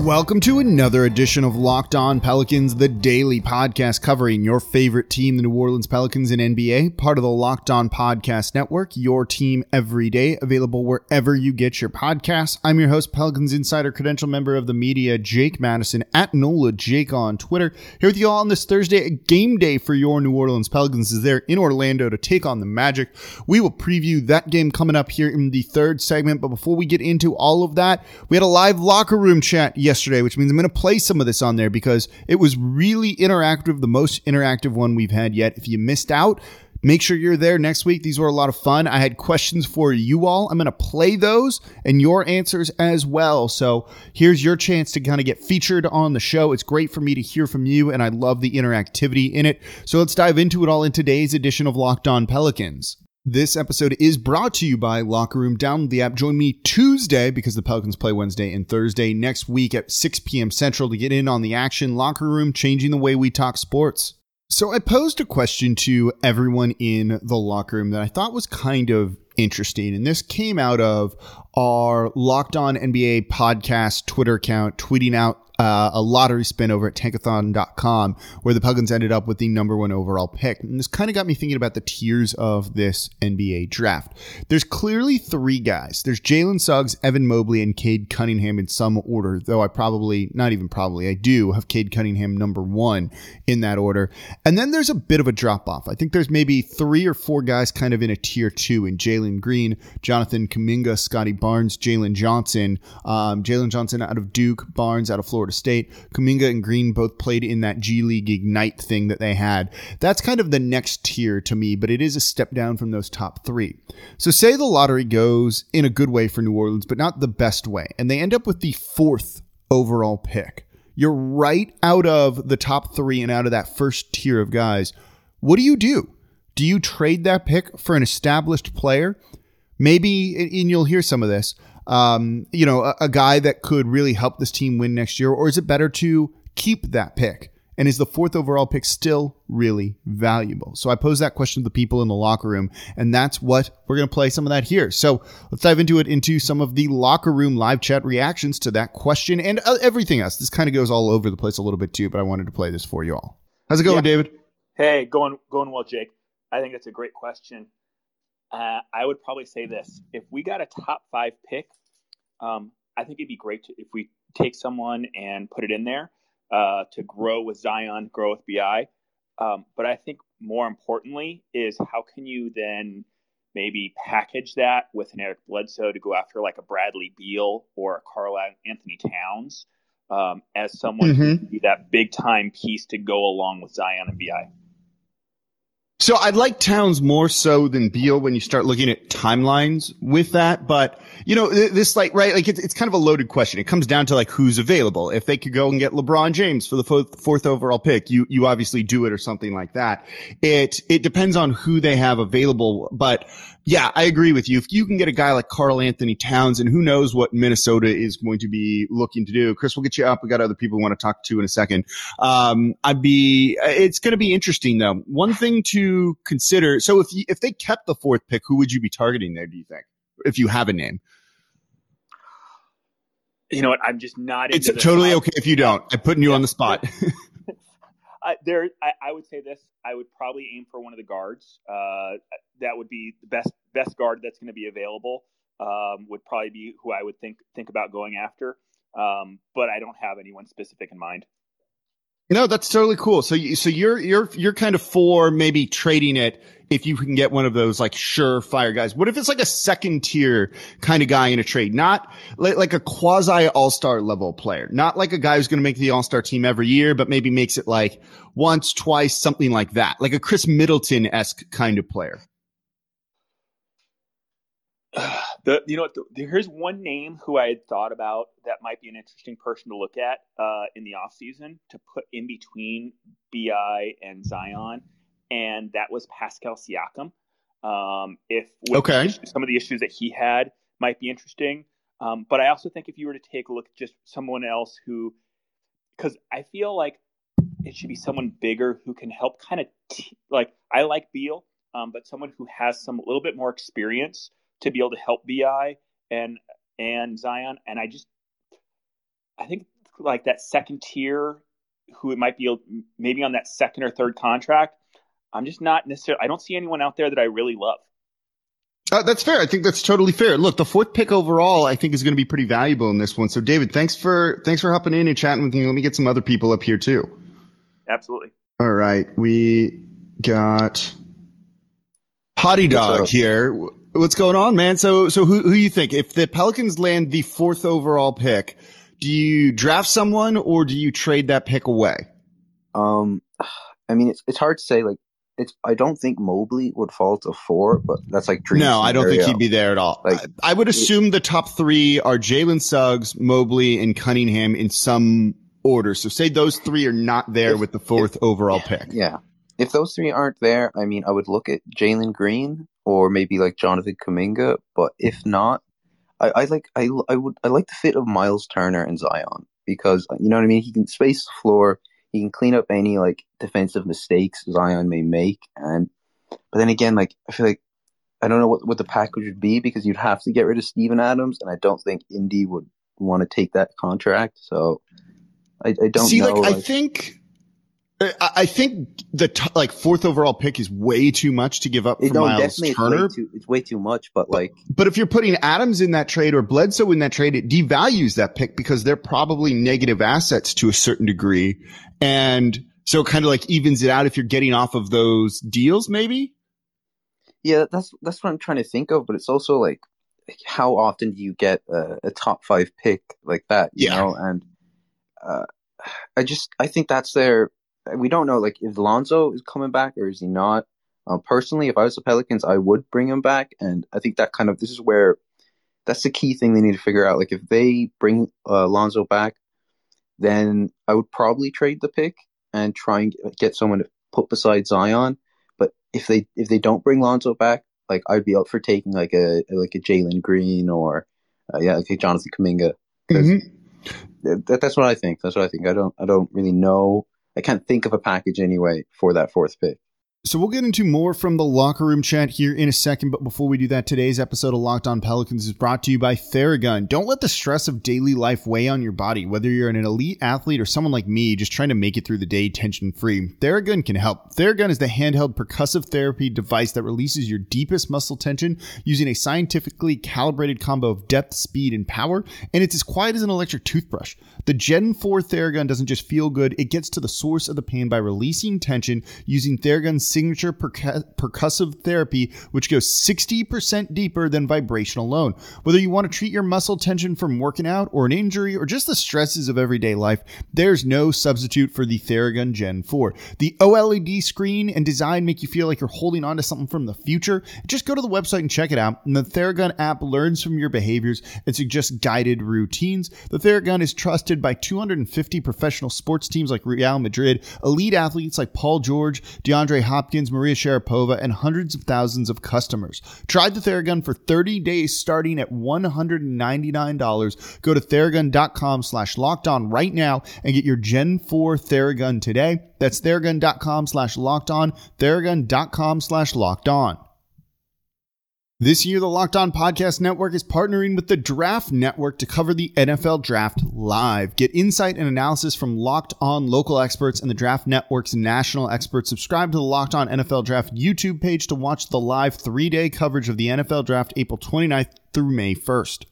Welcome to another edition of Locked On Pelicans, the daily podcast covering your favorite team, the New Orleans Pelicans in NBA, part of the Locked On Podcast Network, your team every day, available wherever you get your podcasts. I'm your host, Pelicans Insider Credential member of the media, Jake Madison, at NOLA Jake on Twitter. Here with you all on this Thursday, a game day for your New Orleans Pelicans is there in Orlando to take on the Magic. We will preview that game coming up here in the third segment, but before we get into all of that, we had a live locker room chat yesterday, which means I'm going to play some of this on there because it was really interactive, the most interactive one we've had yet. If you missed out, Make sure you're there next week. These were a lot of fun. I had questions for you all. I'm going to play those and your answers as well. So here's your chance to kind of get featured on the show. It's great for me to hear from you, and I love the interactivity in it. So let's dive into it all in today's edition of Locked On Pelicans. This episode is brought to you by Locker Room. Download the app. Join me Tuesday because the Pelicans play Wednesday and Thursday next week at 6 p.m. Central to get in on the action. Locker Room, changing the way we talk sports. So I posed a question to everyone in the locker room that I thought was kind of interesting. And this came out of our Locked On NBA podcast Twitter account tweeting out uh, a lottery spin over at tankathon.com where the Pelicans ended up with the number one overall pick. And this kind of got me thinking about the tiers of this NBA draft. There's clearly three guys. There's Jalen Suggs, Evan Mobley, and Cade Cunningham in some order, though I probably, not even probably, I do have Cade Cunningham number one in that order. And then there's a bit of a drop off. I think there's maybe three or four guys kind of in a tier two in Jalen Green, Jonathan Kuminga, Scottie Barnes, Jalen Johnson, um, Jalen Johnson out of Duke, Barnes out of Florida State. Kuminga and Green both played in that G League Ignite thing that they had. That's kind of the next tier to me, but it is a step down from those top three. So say the lottery goes in a good way for New Orleans, but not the best way, and they end up with the fourth overall pick. You're right out of the top three and out of that first tier of guys. What do you do? Do you trade that pick for an established player? Maybe, and you'll hear some of this, um, you know, a, a guy that could really help this team win next year? Or is it better to keep that pick? And is the fourth overall pick still really valuable? So I pose that question to the people in the locker room, and that's what we're going to play some of that here. So let's dive into it into some of the locker room live chat reactions to that question and uh, everything else. This kind of goes all over the place a little bit too, but I wanted to play this for you all. How's it going, yeah. David? Hey, going going well, Jake. I think that's a great question. Uh, I would probably say this: if we got a top five pick, um, I think it'd be great to, if we take someone and put it in there uh, to grow with Zion, grow with Bi. Um, but I think more importantly is how can you then maybe package that with an Eric Bledsoe to go after like a Bradley Beal or a Karl Anthony Towns um, as someone mm-hmm. that big time piece to go along with Zion and Bi. So I'd like Towns more so than Beal when you start looking at timelines with that. But, you know, this like, right, like it's, it's kind of a loaded question. It comes down to like who's available. If they could go and get LeBron James for the fourth overall pick, you, you obviously do it or something like that. It, it depends on who they have available. But yeah, I agree with you. If you can get a guy like Karl Anthony Towns, and who knows what Minnesota is going to be looking to do. Chris, we'll get you up. We got other people we want to talk to in a second. Um, I'd be, it's going to be interesting though. One thing to consider. So if you, if they kept the fourth pick, who would you be targeting there? Do you think, if you have a name? You know what? I'm just not. It's totally okay if you don't. I'm putting you yeah. on the spot. Uh, there, I, I, would say this. I would probably aim for one of the guards. Uh, that would be the best best guard that's going to be available. Um, would probably be who I would think think about going after. Um, but I don't have anyone specific in mind. No, that's totally cool. So, you, so you're you're you're kind of for maybe trading it if you can get one of those like surefire guys. What if it's like a second tier kind of guy in a trade, not like, like a quasi all star level player, not like a guy who's going to make the all star team every year, but maybe makes it like once, twice, something like that, like a Khris Middleton esque kind of player. The, you know what? The, here's one name who I had thought about that might be an interesting person to look at uh, in the off season to put in between Bi and Zion and that was Pascal Siakam. Um, if okay, some of the issues that he had might be interesting. Um, but I also think if you were to take a look at just someone else who, because I feel like it should be someone bigger who can help kind of t- like I like Beal, um, but someone who has some a little bit more experience to be able to help Bi and and Zion. And I just I think like that second tier who it might be maybe on that second or third contract. I'm just not necessarily. I don't see anyone out there that I really love. Uh, that's fair. I think that's totally fair. Look, the fourth pick overall, I think is going to be pretty valuable in this one. So, David, thanks for thanks for hopping in and chatting with me. Let me get some other people up here too. Absolutely. All right, we got Potty Dog here. What's going on, man? So, so who who do you think if the Pelicans land the fourth overall pick? Do you draft someone or do you trade that pick away? Um, I mean, it's it's hard to say. Like, it's I don't think Mobley would fall to four, but that's like dream. No, I don't think he'd be there at all. Like, I, I would assume it, the top three are Jalen Suggs, Mobley, and Cunningham in some order. So say those three are not there if, with the fourth if, overall pick. Yeah. If those three aren't there, I mean, I would look at Jalen Green or maybe like Jonathan Kuminga. But if mm-hmm. not, I, I like I, I would I like the fit of Miles Turner and Zion because you know what I mean. He can space the floor. He can clean up any like defensive mistakes Zion may make. And but then again, like I feel like I don't know what what the package would be because you'd have to get rid of Steven Adams, and I don't think Indy would want to take that contract. So I, I don't see. Know, like, like I think I think the like fourth overall pick is way too much to give up for no, Miles Turner. It's way, too, it's way too much, but like, but if you're putting Adams in that trade or Bledsoe in that trade, it devalues that pick because they're probably negative assets to a certain degree, and so it kind of like evens it out if you're getting off of those deals, maybe. Yeah, that's that's what I'm trying to think of, but it's also like, how often do you get a, a top five pick like that? You yeah. know, and uh, I just I think that's their we don't know like if Lonzo is coming back or is he not. Uh, personally, if I was the Pelicans, I would bring him back, and I think that kind of this is where that's the key thing they need to figure out. Like if they bring uh, Lonzo back, then I would probably trade the pick and try and get someone to put beside Zion. But if they if they don't bring Lonzo back, like I'd be up for taking like a like a Jalen Green or uh, yeah, like a Jonathan Kuminga. Mm-hmm. That, that's what I think. That's what I think. I don't I don't really know I can't think of a package anyway for that fourth pick. So we'll get into more from the locker room chat here in a second, but before we do that, today's episode of Locked On Pelicans is brought to you by Theragun. Don't let the stress of daily life weigh on your body, whether you're an elite athlete or someone like me just trying to make it through the day tension free. Theragun can help. Theragun is the handheld percussive therapy device that releases your deepest muscle tension using a scientifically calibrated combo of depth, speed, and power, and it's as quiet as an electric toothbrush. The Gen 4 Theragun doesn't just feel good, it gets to the source of the pain by releasing tension using Theragun's signature percussive therapy, which goes 60% deeper than vibration alone. Whether you want to treat your muscle tension from working out or an injury or just the stresses of everyday life, there's no substitute for the Theragun Gen 4. The OLED screen and design make you feel like you're holding on to something from the future. Just go to the website and check it out. And the Theragun app learns from your behaviors and suggests guided routines. The Theragun is trusted by 250 professional sports teams like Real Madrid, elite athletes like Paul George, DeAndre Hopkins, Hopkins, Maria Sharapova, and hundreds of thousands of customers. Try the Theragun for 30 days starting at $199. Go to theragun.com slash locked on right now and get your Gen 4 Theragun today. That's theragun.com slash locked on, theragun.com slash locked on. This year, the Locked On Podcast Network is partnering with the Draft Network to cover the NFL Draft live. Get insight and analysis from Locked On local experts and the Draft Network's national experts. Subscribe to the Locked On NFL Draft YouTube page to watch the live three day coverage of the NFL Draft April 29th through May 1st.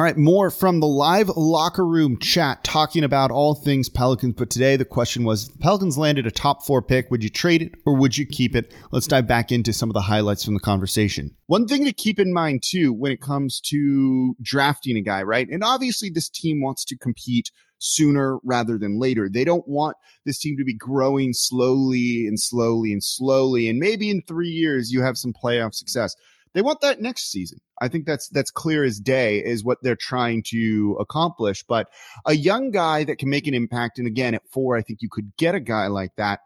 All right, more from the live locker room chat talking about all things Pelicans. But today the question was if the Pelicans landed a top four pick, would you trade it or would you keep it? Let's dive back into some of the highlights from the conversation. One thing to keep in mind too when it comes to drafting a guy, right? And obviously this team wants to compete sooner rather than later. They don't want this team to be growing slowly and slowly and slowly. And maybe in three years you have some playoff success. They want that next season. I think that's that's clear as day is what they're trying to accomplish. But a young guy that can make an impact, and again at four, I think you could get a guy like that.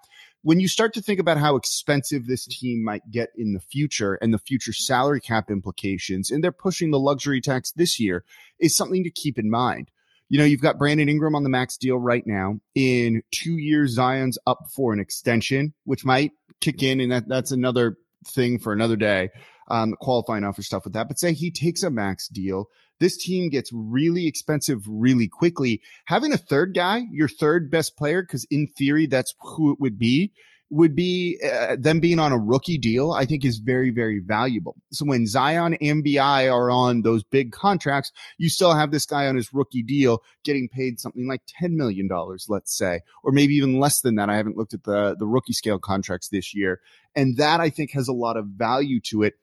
when you start to think about how expensive this team might get in the future and the future salary cap implications, and they're pushing the luxury tax this year, is something to keep in mind. You know, you've got Brandon Ingram on the max deal right now. In two years, Zion's up for an extension, which might kick in, and that, that's another thing for another day. Um, qualifying offer stuff with that. But say he takes a max deal, this team gets really expensive really quickly. Having a third guy, your third best player, because in theory, that's who it would be, would be uh, them being on a rookie deal, I think is very, very valuable. So when Zion and BI are on those big contracts, you still have this guy on his rookie deal getting paid something like $10 million, let's say, or maybe even less than that. I haven't looked at the, the rookie scale contracts this year. And that I think has a lot of value to it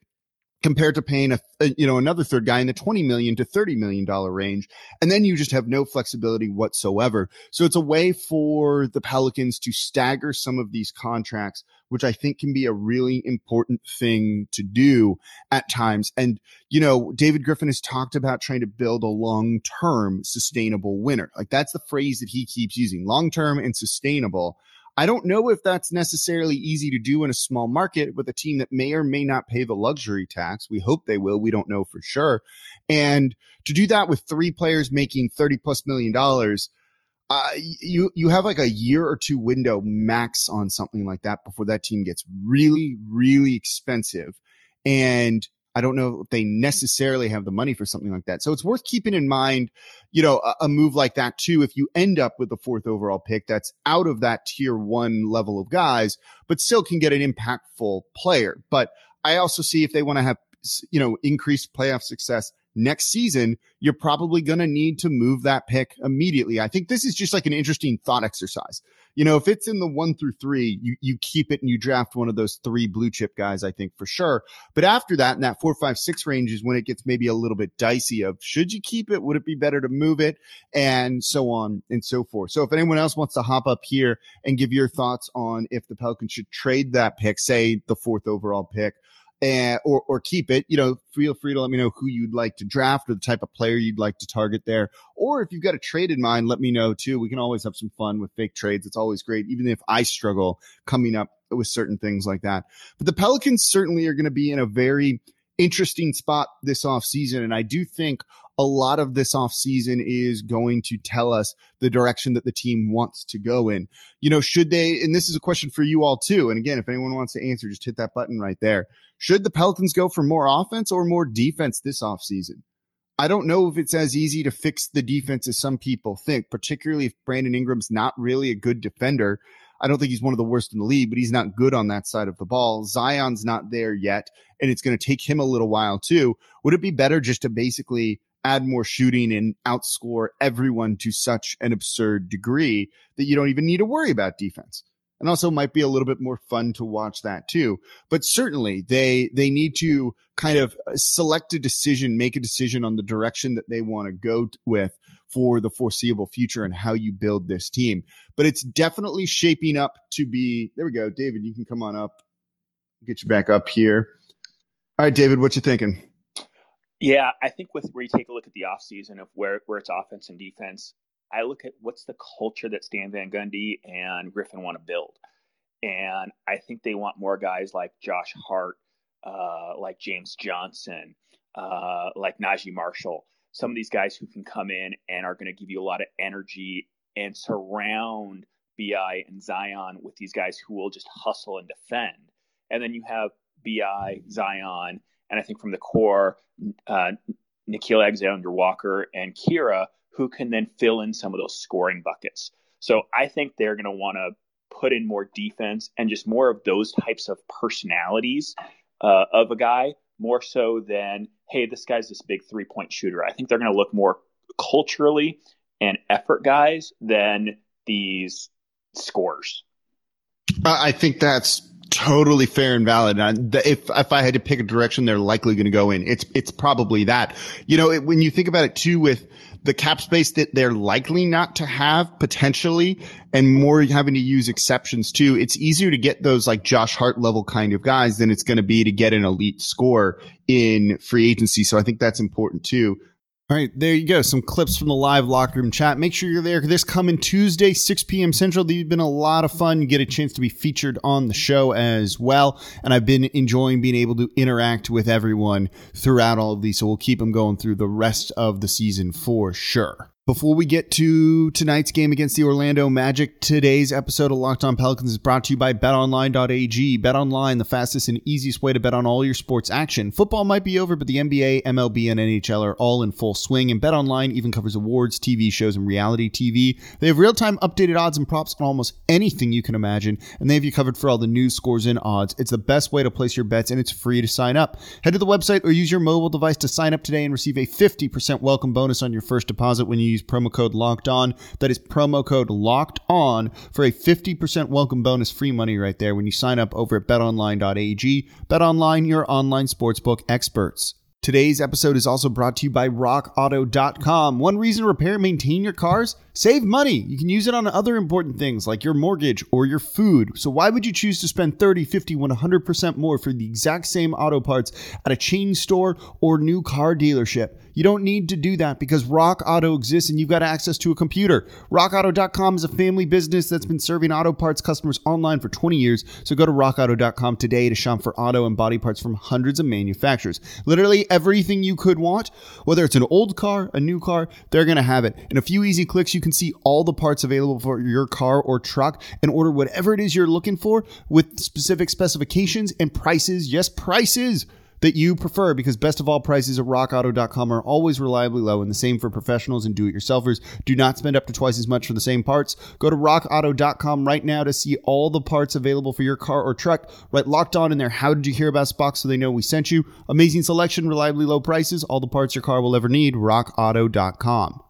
compared to paying a, you know another third guy in the 20 million to 30 million dollar range. And then you just have no flexibility whatsoever. So it's a way for the pelicans to stagger some of these contracts which i think can be a really important thing to do at times. And you know david griffin has talked about trying to build a long-term sustainable winner. Like that's the phrase that he keeps using long-term and sustainable I don't know if that's necessarily easy to do in a small market with a team that may or may not pay the luxury tax. We hope they will. We don't know for sure. And to do that with three players making 30 plus million dollars, uh, you you have like a year or two window max on something like that before that team gets really really expensive and I don't know if they necessarily have the money for something like that. So it's worth keeping in mind, you know, a, a, move like that too. If you end up with the fourth overall pick that's out of that tier one level of guys, but still can get an impactful player. But I also see if they want to have, you know, increased playoff success next season, you're probably going to need to move that pick immediately. I think this is just like an interesting thought exercise. You know, if it's in the one through three, you, you keep it and you draft one of those three blue chip guys, I think for sure. But after that, in that four, five, six range is when it gets maybe a little bit dicey of should you keep it? Would it be better to move it? And so on and so forth. So if anyone else wants to hop up here and give your thoughts on if the Pelicans should trade that pick, say the fourth overall pick, or or keep it. You know, feel free to let me know who you'd like to draft or the type of player you'd like to target there. Or if you've got a trade in mind, let me know too. We can always have some fun with fake trades. It's always great, even if I struggle coming up with certain things like that. But the Pelicans certainly are going to be in a very interesting spot this off season, and I do think a lot of this offseason is going to tell us the direction that the team wants to go in. You know, should they, and this is a question for you all too. And again, if anyone wants to answer, just hit that button right there. Should the Pelicans go for more offense or more defense this offseason? I don't know if it's as easy to fix the defense as some people think, particularly if Brandon Ingram's not really a good defender. I don't think he's one of the worst in the league, but he's not good on that side of the ball. Zion's not there yet, and it's going to take him a little while too. Would it be better just to basically add more shooting and outscore everyone to such an absurd degree that you don't even need to worry about defense. And also might be a little bit more fun to watch that too. But certainly they, they need to kind of uh, select a decision, make a decision on the direction that they want to go with for the foreseeable future and how you build this team. But it's definitely shaping up to be, there we go. David, you can come on up, get you back up here. All right, David, what you thinking? Yeah, I think with where you take a look at the offseason of where, where it's offense and defense, I look at what's the culture that Stan Van Gundy and Griffin want to build. And I think they want more guys like Josh Hart, uh, like James Johnson, uh, like Naji Marshall, some of these guys who can come in and are going to give you a lot of energy and surround BI and Zion with these guys who will just hustle and defend. And then you have BI, Zion, and I think from the core, uh, Nickeil Alexander Walker and Kira, who can then fill in some of those scoring buckets. So I think they're going to want to put in more defense and just more of those types of personalities uh, of a guy, more so than, hey, this guy's this big three point shooter. I think they're going to look more culturally and effort guys than these scores. I think that's totally fair and valid. If if I had to pick a direction, they're likely going to go in. It's it's probably that. You know, it, when you think about it too, with the cap space that they're likely not to have potentially, and more having to use exceptions too, it's easier to get those like Josh Hart level kind of guys than it's going to be to get an elite score in free agency. So I think that's important too. All right, there you go. Some clips from the live locker room chat. Make sure you're there. This coming Tuesday, 6 p.m. Central. They've been a lot of fun. You get a chance to be featured on the show as well. And I've been enjoying being able to interact with everyone throughout all of these. So we'll keep them going through the rest of the season for sure. Before we get to tonight's game against the Orlando Magic, today's episode of Locked On Pelicans is brought to you by betonline.ag. BetOnline, the fastest and easiest way to bet on all your sports action. Football might be over, but the NBA, MLB, and NHL are all in full swing, and BetOnline even covers awards, TV shows, and reality TV. They have real-time updated odds and props on almost anything you can imagine, and they have you covered for all the news, scores, and odds. It's the best way to place your bets, and it's free to sign up. Head to the website or use your mobile device to sign up today and receive a 50% welcome bonus on your first deposit when you use promo code locked on. That is promo code locked on for a 50% welcome bonus free money right there when you sign up over at betonline.ag. BetOnline, your online sportsbook experts. Today's episode is also brought to you by rockauto.com. One reason to repair and maintain your cars? Save money. You can use it on other important things like your mortgage or your food. So why would you choose to spend 30, 50, 100% more for the exact same auto parts at a chain store or new car dealership? You don't need to do that because Rock Auto exists and you've got access to a computer. RockAuto.com is a family business that's been serving auto parts customers online for 20 years. So go to RockAuto.com today to shop for auto and body parts from hundreds of manufacturers. Literally everything you could want, whether it's an old car, a new car, they're going to have it. In a few easy clicks, you can see all the parts available for your car or truck and order whatever it is you're looking for with specific specifications and prices. Yes, prices that you prefer because best of all prices at rockauto.com are always reliably low and the same for professionals and do-it-yourselfers. Do not spend up to twice as much for the same parts. Go to rockauto.com right now to see all the parts available for your car or truck. Right locked on in there. How did you hear about box so they know we sent you? Amazing selection, reliably low prices, all the parts your car will ever need. rockauto.com.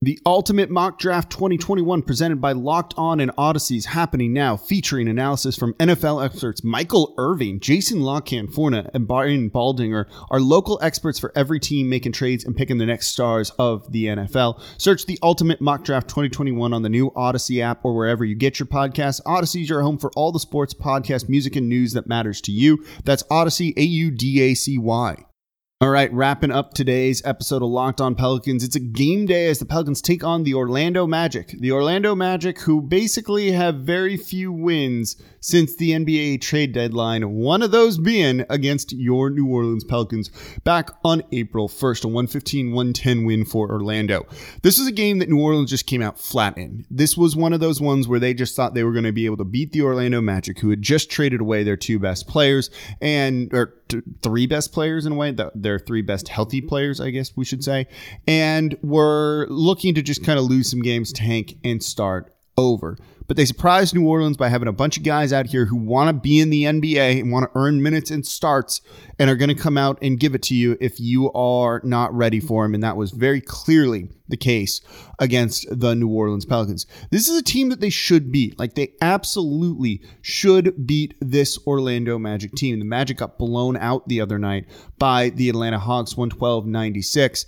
The Ultimate Mock Draft 2021 presented by Locked On and Audacy is happening now, featuring analysis from NFL experts Michael Irvin, Jason La Canfora, and Brian Baldinger, our local experts for every team making trades and picking the next stars of the NFL. Search the Ultimate Mock Draft 2021 on the new Audacy app or wherever you get your podcasts. Audacy is your home for all the sports, podcast, music, and news that matters to you. That's Audacy, A U D A C Y. All right, wrapping up today's episode of Locked On Pelicans. It's a game day as the Pelicans take on the Orlando Magic. The Orlando Magic, who basically have very few wins since the NBA trade deadline, one of those being against your New Orleans Pelicans back on April 1st, a 115 110 win for Orlando. This is a game that New Orleans just came out flat in. This was one of those ones where they just thought they were going to be able to beat the Orlando Magic, who had just traded away their two best players and, or t- three best players in a way, their three best healthy players, I guess we should say, and were looking to just kind of lose some games, tank, and start over. But they surprised New Orleans by having a bunch of guys out here who want to be in the NBA and want to earn minutes and starts and are going to come out and give it to you if you are not ready for them. And that was very clearly the case against the New Orleans Pelicans. This is a team that they should beat. Like they absolutely should beat this Orlando Magic team. The Magic got blown out the other night by the Atlanta Hawks 112 96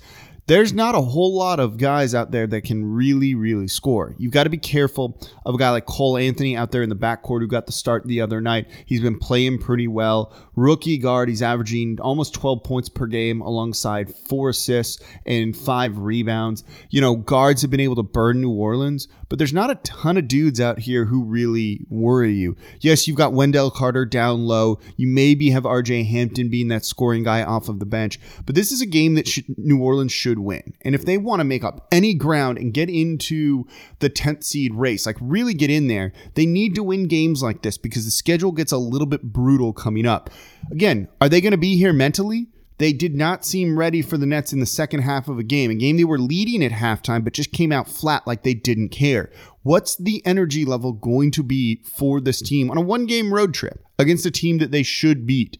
there's not a whole lot of guys out there that can really, really score. You've got to be careful of a guy like Cole Anthony out there in the backcourt who got the start the other night. He's been playing pretty well. Rookie guard, he's averaging almost 12 points per game alongside four assists and five rebounds. You know, guards have been able to burn New Orleans, but there's not a ton of dudes out here who really worry you. Yes, you've got Wendell Carter down low. You maybe have RJ Hampton being that scoring guy off of the bench, but this is a game that should, New Orleans should win. And if they want to make up any ground and get into the 10th seed race, like really get in there, they need to win games like this because the schedule gets a little bit brutal coming up. Again, are they going to be here mentally? They did not seem ready for the Nets in the second half of a game, a game they were leading at halftime, but just came out flat like they didn't care. What's the energy level going to be for this team on a one game road trip against a team that they should beat?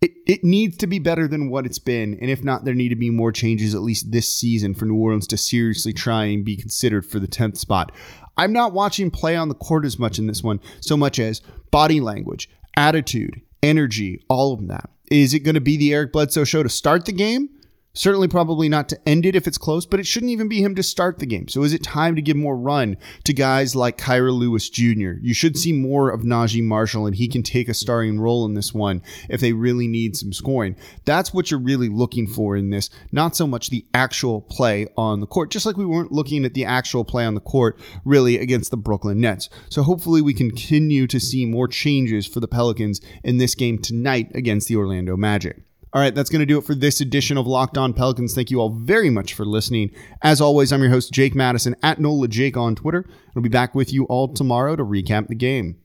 It, it needs to be better than what it's been. And if not, there need to be more changes, at least this season, for New Orleans to seriously try and be considered for the 10th spot. I'm not watching play on the court as much in this one, so much as body language, attitude, energy, all of that. Is it going to be the Eric Bledsoe show to start the game? Certainly, probably not to end it if it's close, but it shouldn't even be him to start the game. So, is it time to give more run to guys like Kira Lewis Jr.? You should see more of Naji Marshall, and he can take a starring role in this one if they really need some scoring. That's what you're really looking for in this, not so much the actual play on the court, just like we weren't looking at the actual play on the court really against the Brooklyn Nets. So, hopefully, we continue to see more changes for the Pelicans in this game tonight against the Orlando Magic. All right, that's going to do it for this edition of Locked On Pelicans. Thank you all very much for listening. As always, I'm your host, Jake Madison, at NOLA Jake on Twitter. I'll be back with you all tomorrow to recap the game.